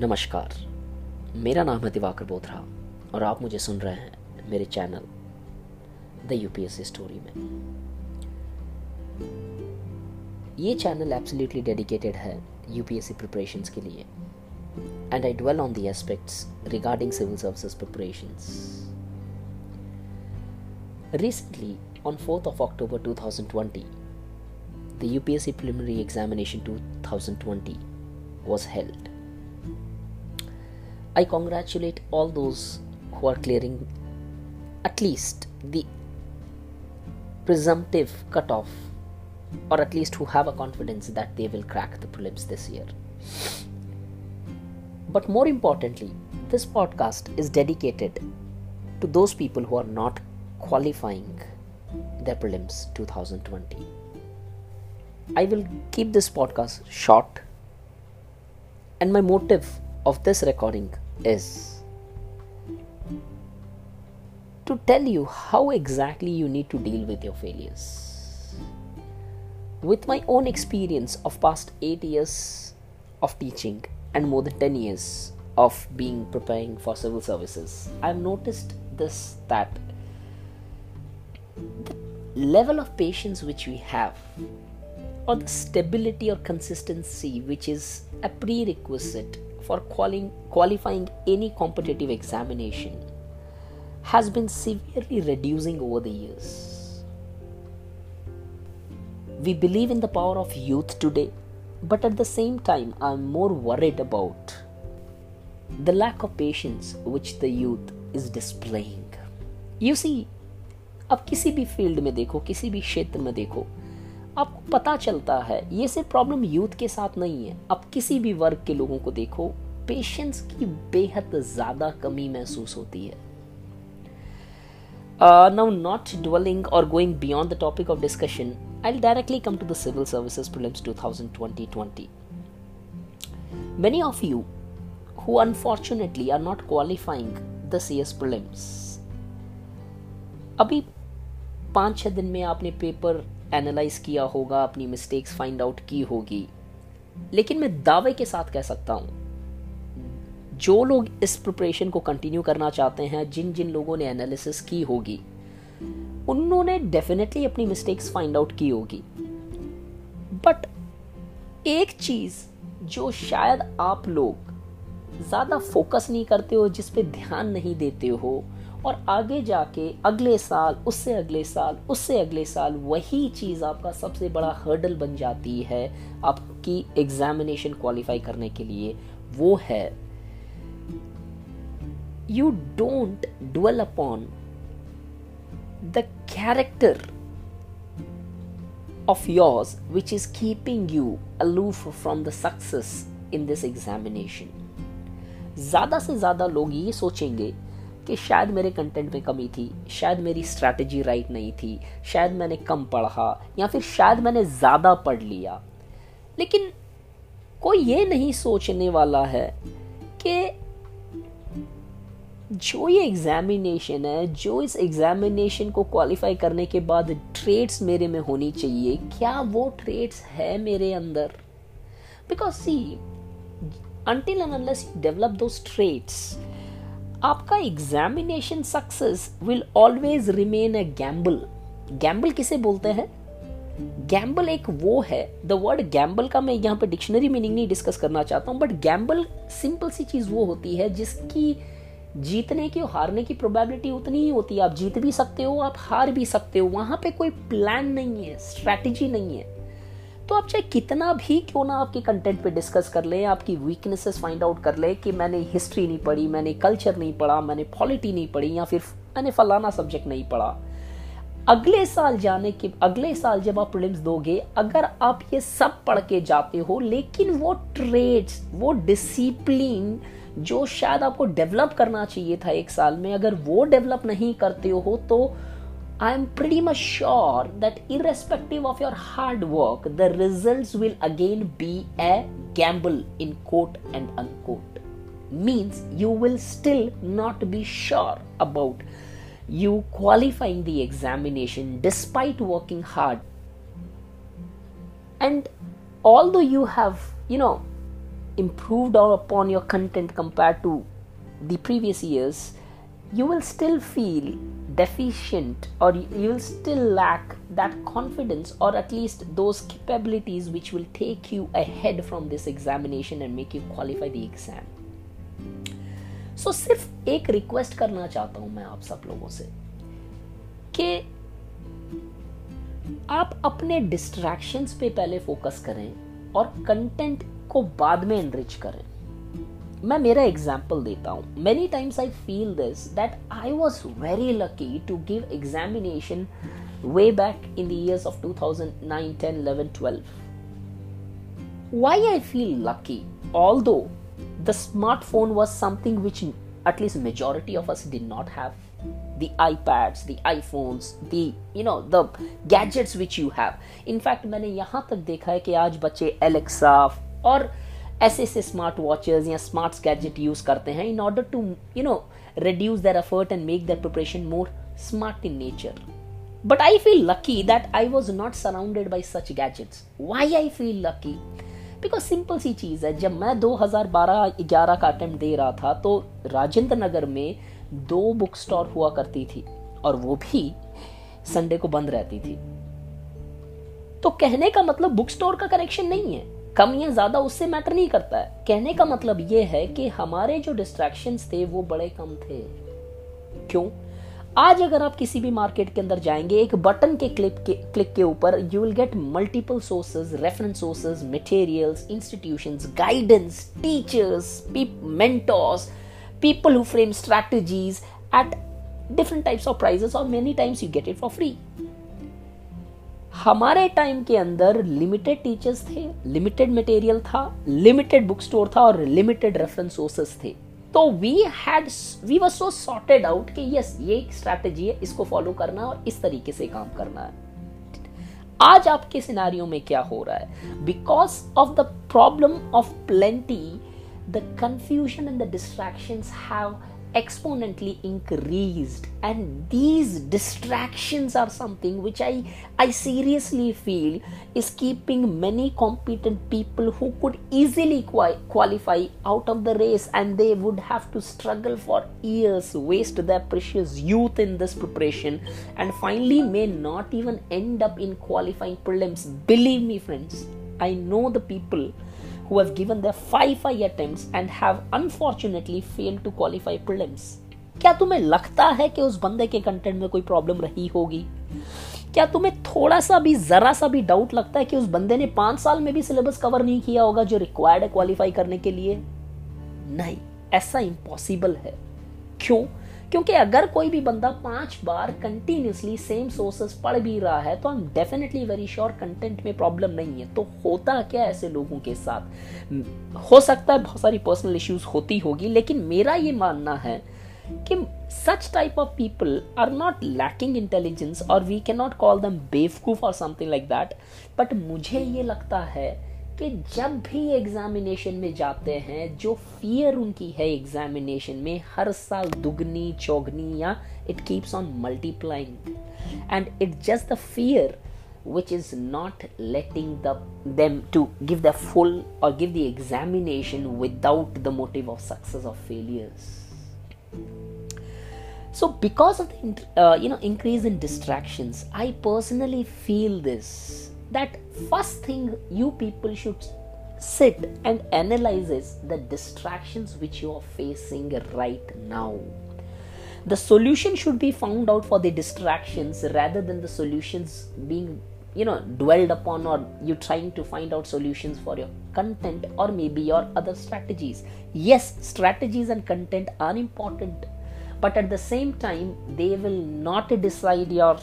नमस्कार। मेरा नाम है दिवाकर बोथरा और आप मुझे सुन रहे हैं मेरे चैनल द यूपीएससी स्टोरी में। ये चैनल एब्सोल्युटली डेडिकेटेड है यूपीएससी प्रिपरेशंस के लिए। And I dwell on the aspects regarding civil services preparations Recently, on 4th of October 2020, the UPSC Preliminary Examination 2020 was held. I congratulate all those who are clearing at least the presumptive cutoff, or at least who have a confidence that they will crack the prelims this year. But more importantly, this podcast is dedicated to those people who are not qualifying their prelims 2020. I will keep this podcast short, and my motive of this recording is to tell you how exactly you need to deal with your failures. With my own experience of past 8 years of teaching and more than 10 years of being preparing for civil services, I've noticed this that the level of patience which we have or the stability or consistency which is a prerequisite for quali- qualifying any competitive examination has been severely reducing over the years. We believe in the power of youth today, but at the same time, I'm more worried about the lack of patience which the youth is displaying. You see, अब किसी भी field में देखो किसी भी क्षेत्र में देखो आपको पता चलता है, ये सिर्फ़ प्रॉब्लम यूथ के साथ नहीं है। आप किसी भी वर्ग के लोगों को देखो पेशेंस की बेहद ज़्यादा कमी महसूस होती है। Now not dwelling or going beyond the topic of discussion I will directly come to the civil services prelims 2020 many of you who unfortunately are not qualifying the CS prelims अभी पाँच छह दिन में आपने पेपर एनालाइज किया होगा, अपनी mistakes find out की होगी। लेकिन मैं दावे के साथ कह सकता हूँ, जो लोग इस प्रिपरेशन को कंटिन्यू करना चाहते हैं, जिन जिन लोगों ने एनालिसिस की होगी, उन्होंने डेफिनेटली अपनी मिस्टेक्स फाइंड आउट की होगी। बट एक चीज़ जो शायद आप लोग ज़्यादा फोकस नहीं करते हो, जिस पे ध्यान नहीं देते हो और आगे जाके अगले साल, उससे अगले साल, उससे अगले साल वही चीज़ आपका सबसे बड़ा हर्डल बन जाती है आपकी एग्जामिनेशन क्वालिफाई करने के लिए। वो है you don't dwell upon the character of yours which is keeping you aloof from the success in this examination ज़्यादा से ज़्यादा लोग ये सोचेंगे कि शायद मेरे कंटेंट में कमी थी, शायद मेरी स्ट्रैटेजी राइट नहीं थी, शायद मैंने कम पढ़ा, या फिर शायद मैंने ज़्यादा पढ़ लिया। लेकिन कोई ये नहीं सोचने वाला है कि जो ये एग्जामिनेशन है, जो इस एग्जामिनेशन को क्वालिफाई करने के बाद ट्रेड्स मेरे में होनी चाहिए, क्या वो ट्रेड्स है मेरे अंदर? Because see until and unless you develop those traits आपका examination success will always remain a gamble gamble किसे बोलते हैं? गैम्बल एक वो है द वर्ड गैम्बल का मैं यहाँ पे डिक्शनरी मीनिंग नहीं डिस्कस करना चाहता हूँ बट गैम्बल सिंपल सी चीज़ वो होती है जिसकी जीतने की और हारने की प्रोबेबिलिटी उतनी ही होती है। आप जीत भी सकते हो, आप हार भी सकते हो, वहाँ पे कोई प्लान नहीं है स्ट्रैटेजी नहीं है। तो आप चाहे कितना भी क्यों ना आपके कंटेंट पे डिस्कस कर ले, आपकी वीकनेसेस फाइंड आउट कर ले कि मैंने हिस्ट्री नहीं पढ़ी, मैंने कल्चर नहीं पढ़ा, मैंने पॉलिटी नहीं पढ़ी या फिर मैंने फलाना सब्जेक्ट नहीं पढ़ा। अगले साल जाने के, अगले साल जब आप प्रिलिम्स दोगे, अगर आप ये सब पढ़ के जाते हो, लेकिन वो ट्रेड्स वो डिसिप्लिन जो शायद आपको डेवलप करना चाहिए था एक साल में, अगर वो डेवलप नहीं करते हो तो I am pretty much sure that irrespective of your hard work, the results will again be a gamble in quote and unquote. Means you will still not be sure about you qualifying the examination despite working hard. And although you have, you know, improved upon your content compared to the previous years, you will still feel deficient or you will still lack that confidence or at least those capabilities which will take you ahead from this examination and make you qualify the exam. So so, सिर्फ़ एक request करना चाहता हूँ मैं आप सब लोगों से कि आप अपने डिस्ट्रैक्शंस पे पहले फोकस करें और कंटेंट को बाद में एनरिच करें मैं मेरा एग्ज़ाम्पल देता हूँ. Many times I feel this that I was very lucky to give examination way back in the of two thousand nine ten eleven twelve lucky although the smartphone was something which at least majority of us did not have the ipads, the iphones, the, you know, the gadgets which you have. In fact maine yahan tak dekha hai ki aaj bache alexa or ऐसे ऐसे smart watches या smart gadget use करते हैं in order to you know reduce their effort and make their preparation more smart in nature but I feel lucky that I was not surrounded by such gadgets why I feel lucky because simple सी चीज़ है, जब मैं 2012-11 का attempt दे रहा था तो राजेंद्र नगर में दो बुक स्टोर हुआ करती थी, और वो भी संडे को बंद रहती थी। तो कहने का मतलब बुक स्टोर का कनेक्शन नहीं है। कम या ज़्यादा उससे मैटर नहीं करता है। कहने का मतलब ये है कि हमारे जो डिस्ट्रैक्शंस थे, वो बड़े कम थे। क्यों? आज अगर आप किसी भी मार्केट के अंदर जाएँगे, एक बटन के क्लिक के क्लिक के ऊपर you will get multiple sources reference sources materials institutions guidance teachers mentors people who frame strategies at different types of prices or many times you get it for free हमारे time के अंदर limited teachers थे limited material था limited book store था और limited reference sources थे। तो we had we were so sorted out कि यस ये एक स्ट्रैटेजी है, इसको फॉलो करना और इस तरीके से काम करना है। आज आपके सिनारियों में क्या हो रहा है? Because of the problem of plenty the confusion and the distractions have exponentially increased. And these distractions are something which i i seriously feel is keeping many competent people who could easily qualify out of the race and they would have to struggle for years waste their precious youth in this preparation and finally may not even end up in qualifying prelims. Believe me friends i know the people who have given their five five attempts and have unfortunately failed to qualify prelims. क्या तुम्हें लगता है कि उस बंदे के content में कोई प्रॉब्लम रही होगी? क्या तुम्हें थोड़ा सा भी, जरा सा भी डाउट लगता है कि उस बंदे ने पाँच साल में भी सिलेबस कवर नहीं किया होगा जो रिक्वायर्ड है क्वालिफाई करने के लिए? नहीं, ऐसा इम्पॉसिबल है। क्यों? क्योंकि अगर कोई भी बंदा पाँच बार कंटिन्यूसली सेम सोर्सेस पढ़ भी रहा है तो I'm definitely very sure content में प्रॉब्लम नहीं है। तो होता क्या ऐसे लोगों के साथ? हो सकता है बहुत सारी पर्सनल इश्यूज़ होती होगी, लेकिन मेरा ये मानना है कि such type of people are not lacking intelligence, or we cannot call them बेवकूफ़ or something like that, but मुझे ये लगता है कि जब भी एग्जामिनेशन में जाते हैं, जो फियर उनकी है एग्जामिनेशन में, हर साल दुगनी, चौगनी या it keeps on multiplying and it just the fear which is not letting the them to give the full or give the examination without the motive of success of failures so because of you know increase in distraction I personally feel this that first thing you people should sit and analyze is the distractions which you are facing right now. The solution should be found out for the distractions rather than the solutions being you know dwelled upon or you trying to find out solutions for your content or maybe your other strategies. Yes strategies and content are important but at the same time they will not decide your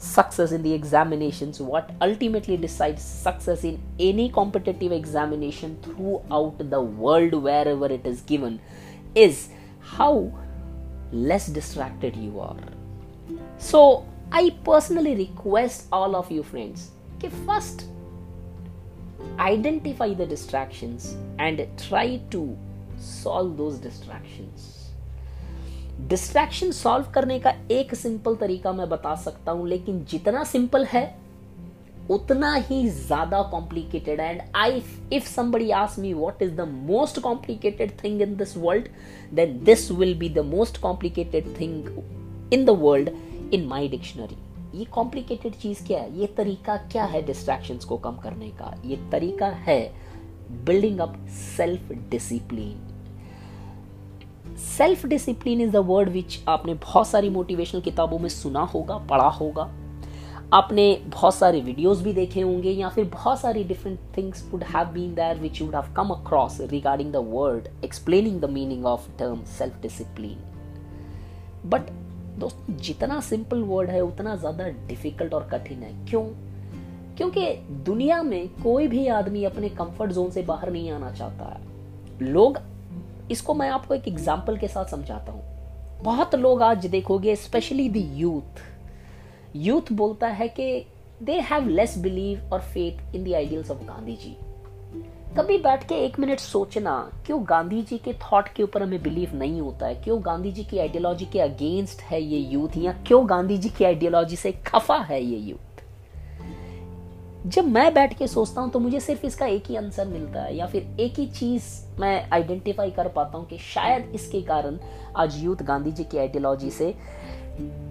success in the examinations, what ultimately decides success in any competitive examination throughout the world, wherever it is given, is how less distracted you are. So, I personally request all of you friends, okay, first identify the distractions and try to solve those distractions distraction solve करने का एक simple तरीका मैं बता सकता हूँ, लेकिन जितना सिंपल है, उतना ही ज़्यादा complicated and I if somebody ask me what is the most complicated thing in this world then this will be the most complicated thing in the world in my dictionary ये complicated चीज़ क्या है? ये तरीका क्या है distractions को कम करने का? ये तरीका है building up self discipline self discipline is the word which आपने बहुत सारी मोटिवेशनल किताबों में सुना होगा, पढ़ा होगा। आपने बहुत सारे वीडियोस भी देखे होंगे या फिर बहुत सारी different things would have been there which you would have come across regarding the word explaining the meaning of term self discipline but दोस्तों, जितना सिंपल वर्ड है, उतना ज़्यादा डिफ़िकल्ट और कठिन है। क्यों? क्योंकि दुनिया में कोई भी आदमी अपने कंफर्ट जोन से बाहर नहीं आना चाहता। है लोग इसको मैं आपको एक एग्ज़ाम्पल के साथ समझाता हूँ। बहुत लोग आज देखोगे स्पेशली द यूथ यूथ बोलता है कि दे हैव लेस बिलीव और faith in the ideals of Gandhi ji कभी बैठ के एक मिनट सोचना, क्यों गांधी जी के थॉट के ऊपर हमें बिलीव नहीं होता है? क्यों गांधी जी की आइडियोलॉजी के अगेंस्ट है ये यूथ या क्यों गांधी जी की आइडियोलॉजी से खफा है ये यूथ जब मैं बैठ के सोचता हूँ तो मुझे सिर्फ़ इसका एक ही आंसर मिलता है, या फिर एक ही चीज़ मैं आइडेंटिफाई कर पाता हूँ कि शायद इसके कारण आज यूथ गांधी जी की आइडियोलॉजी से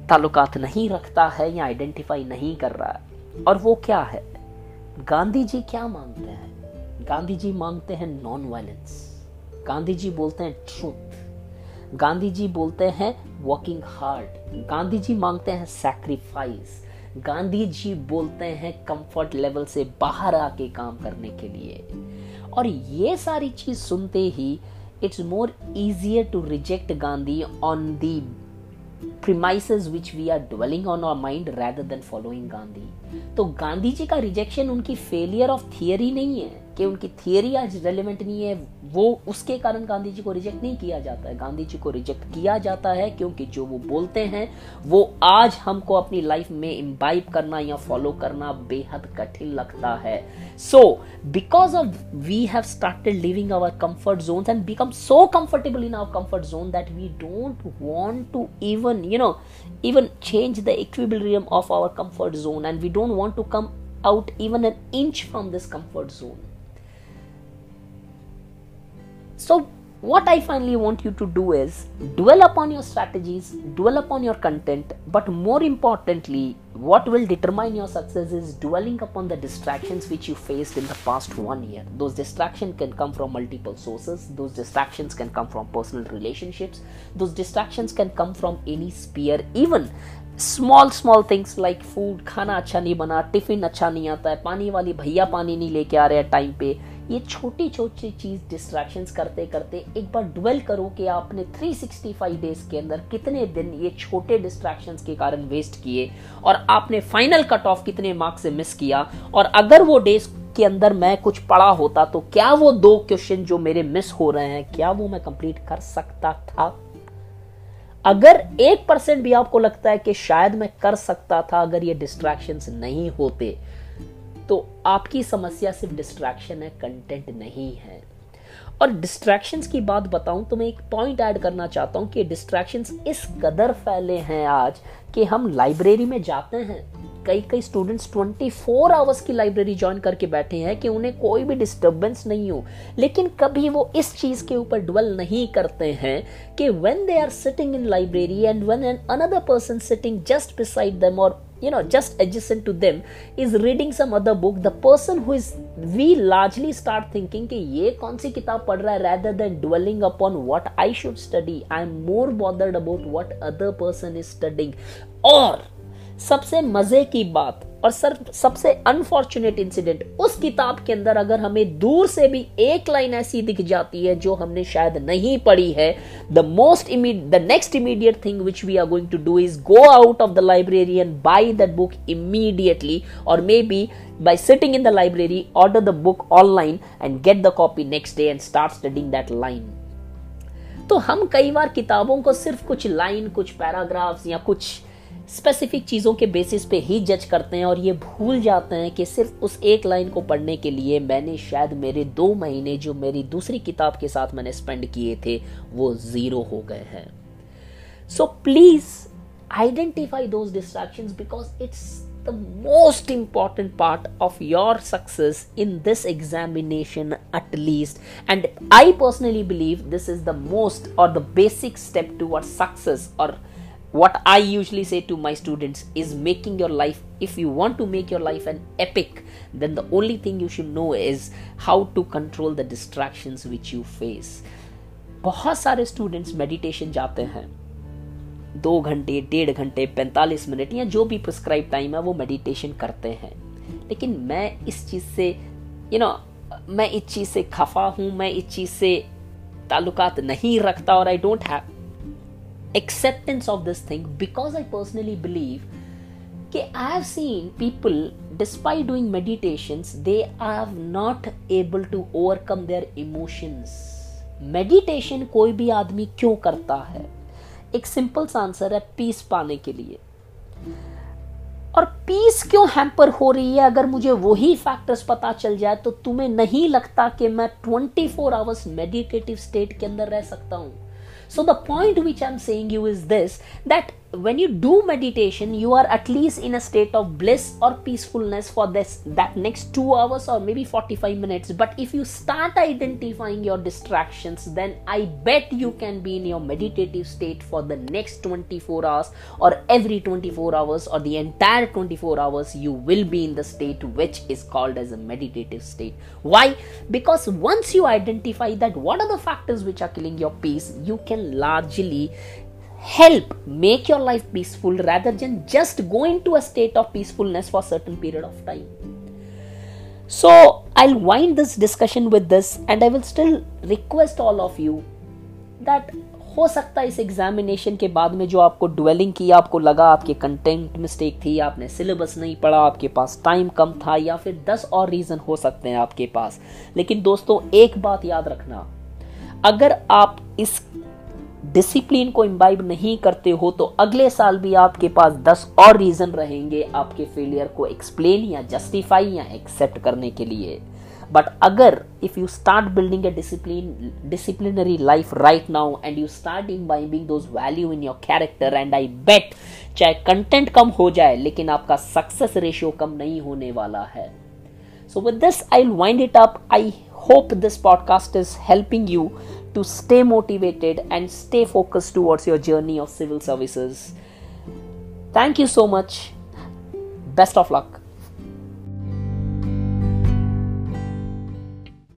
ताल्लुकात नहीं रखता है या आइडेंटिफाई नहीं कर रहा है। और वो क्या है? गांधी जी क्या मांगते हैं? गांधी जी मांगते हैं नॉन वायलेंस गांधी जी बोलते हैं ट्रूथ गांधी जी बोलते हैं वर्किंग हार्ड गांधी जी मांगते हैं सैक्रिफाइस गांधी जी बोलते हैं कंफर्ट लेवल से बाहर आके काम करने के लिए। और ये सारी चीज़ सुनते ही it's more easier to reject Gandhi on the premises which we are dwelling on our mind rather than following Gandhi तो गांधी जी का रिजेक्शन उनकी फेलियर ऑफ़ थियरी नहीं है। कि उनकी थियरी आज रेलिवेंट नहीं है, वो उसके कारण गांधी जी को रिजेक्ट नहीं किया जाता है। गांधी जी को रिजेक्ट किया जाता है क्योंकि जो वो बोलते हैं, वो आज हमको अपनी लाइफ में इम्बाइब करना या फॉलो करना बेहद कठिन लगता है। So because of we have started living our comfort zone and become so comfortable in our comfort zone that we don't want to even you know even change the equilibrium of our comfort zone and we don't want to come out even an inch from this comfort zone. so what I finally want you to do is dwell upon your strategies, dwell upon your content, but more importantly, what will determine your success is dwelling upon the distractions which you faced in the past one year. Those distractions can come from multiple sources, those distractions can come from personal relationships, those distractions can come from any sphere, even small small things like food खाना अच्छा नहीं बना tiffin अच्छा नहीं आता है पानी वाली भैया पानी नहीं लेके आ रहे हैं टाइम पे ये छोटी छोटी चीज़ डिस्ट्रैक्शन करते करते एक बार डुवेल करो कि आपने 365 डेज़ के अंदर कितने दिन ये छोटे डिस्ट्रैक्शन के कारण वेस्ट किए और आपने फाइनल कट ऑफ़ कितने मार्क्स से मिस किया और अगर वो डेज़ के अंदर मैं कुछ पढ़ा होता तो क्या वो दो क्वेश्चन जो मेरे मिस हो रहे हैं, क्या वो मैं कंप्लीट कर सकता था? अगर एक परसेंट भी आपको लगता है कि शायद मैं कर सकता था अगर ये डिस्ट्रैक्शंस नहीं होते तो आपकी समस्या सिर्फ़ डिस्ट्रैक्शन है कंटेंट नहीं है। और डिस्ट्रैक्शंस की बात बताऊँ तो मैं एक पॉइंट ऐड करना चाहता हूँ कि डिस्ट्रैक्शंस इस कदर फैले हैं आज कि हम लाइब्रेरी में जाते हैं। कई कई स्टूडेंट्स 24 आवर्स की लाइब्रेरी ज्वाइन करके बैठे हैं कि उन्हें कोई भी डिस्टरबेंस नहीं हो। लेकिन कभी वो इस चीज़ के ऊपर डवेल नहीं करते हैं कि when they are sitting in library and when an another person sitting just beside them और you know just adjacent to them is reading some other book the person who is we largely start thinking कि ये कौन सी किताब पढ़ रहा है rather than dwelling upon what I should study I am more bothered about what other person is studying और सबसे मज़े की बात और सर, सबसे अनफॉर्चुनेट इंसिडेंट उस किताब के अंदर अगर हमें दूर से भी एक लाइन ऐसी दिख जाती है जो हमने शायद नहीं पढ़ी है the most the next immediate thing which we are going to do is go out of the library and buy that book immediately और may be by sitting in the library, order the book online and get the copy next day and start studying that line. तो हम कई बार किताबों को सिर्फ़ कुछ line कुछ paragraphs या कुछ स्पेसिफिक चीज़ों के बेसिस पे ही जज करते हैं और ये भूल जाते हैं कि सिर्फ़ उस एक लाइन को पढ़ने के लिए मैंने शायद मेरे दो महीने जो मेरी दूसरी किताब के साथ मैंने स्पेंड किए थे, वो ज़ीरो हो गए हैं। So please identify those distraction because it's the most important part of your success in this examination at least and I personally believe this is the most और the basic step to toward success और what i usually say to my students is making your life if you want to make your life an epic then the only thing you should know is how to control the distractions which you face बहुत सारे students meditation जाते हैं दो घंटे डेढ़ घंटे पैंतालीस minute या जो भी प्रिस्क्राइब टाइम है वो मेडिटेशन करते हैं लेकिन मैं इस चीज़ से यू you नो know, मैं इस चीज़ से खफा हूं मैं इस चीज़ से ताल्लुकात नहीं रखता और I don't have acceptance of this thing because I personally believe कि I have seen people despite doing meditations they are not able to overcome their emotions meditation कोई भी आदमी क्यों करता है? एक सिंपल सा आंसर है पीस पाने के लिए। और पीस क्यों हैम्पर हो रही है? अगर मुझे वही फैक्टर्स पता चल जाए तो तुम्हें नहीं लगता कि मैं 24 फोर आवर्स मेडिटेटिव स्टेट के अंदर रह सकता हूँ? So the point which I'm saying you is this that when you do meditation you are at least in a state of bliss or peacefulness for this that next 2 hours or maybe 45 minutes. But if you start identifying your distractions then i bet you can be in your meditative state for the next 24 hours or every 24 hours or the entire 24 hours you will be in the state which is called as a meditative state. Why? Because once you identify that what are the factors which are killing your peace you can largely help make your life peaceful rather than just go into a state of peacefulness for a certain period of time so i'll wind this discussion with this and i will still request all of you that हो सकता है इस examination के बाद में जो आपको dwelling की आपको लगा आपके कंटेंट मिस्टेक थी आपने सिलेबस नहीं पढ़ा आपके पास टाइम कम था या फिर दस और रीज़न हो सकते हैं आपके पास लेकिन दोस्तों एक बात याद रखना अगर आप इस डिसिप्लिन को इम्बाइब नहीं करते हो तो अगले साल भी आपके पास दस और रीजन रहेंगे आपके फेलियर को एक्सप्लेन या जस्टिफाई या एक्सेप्ट करने के लिए। बट अगर if you start building a discipline disciplinary life right now and you start imbibing those value in your character and I bet चाहे कंटेंट कम हो जाए, लेकिन आपका सक्सेस रेशियो कम नहीं होने वाला है। So with this I wind it up I hope this podcast is helping you. To stay motivated and stay focused towards your journey of civil services. Thank you so much. Best of luck.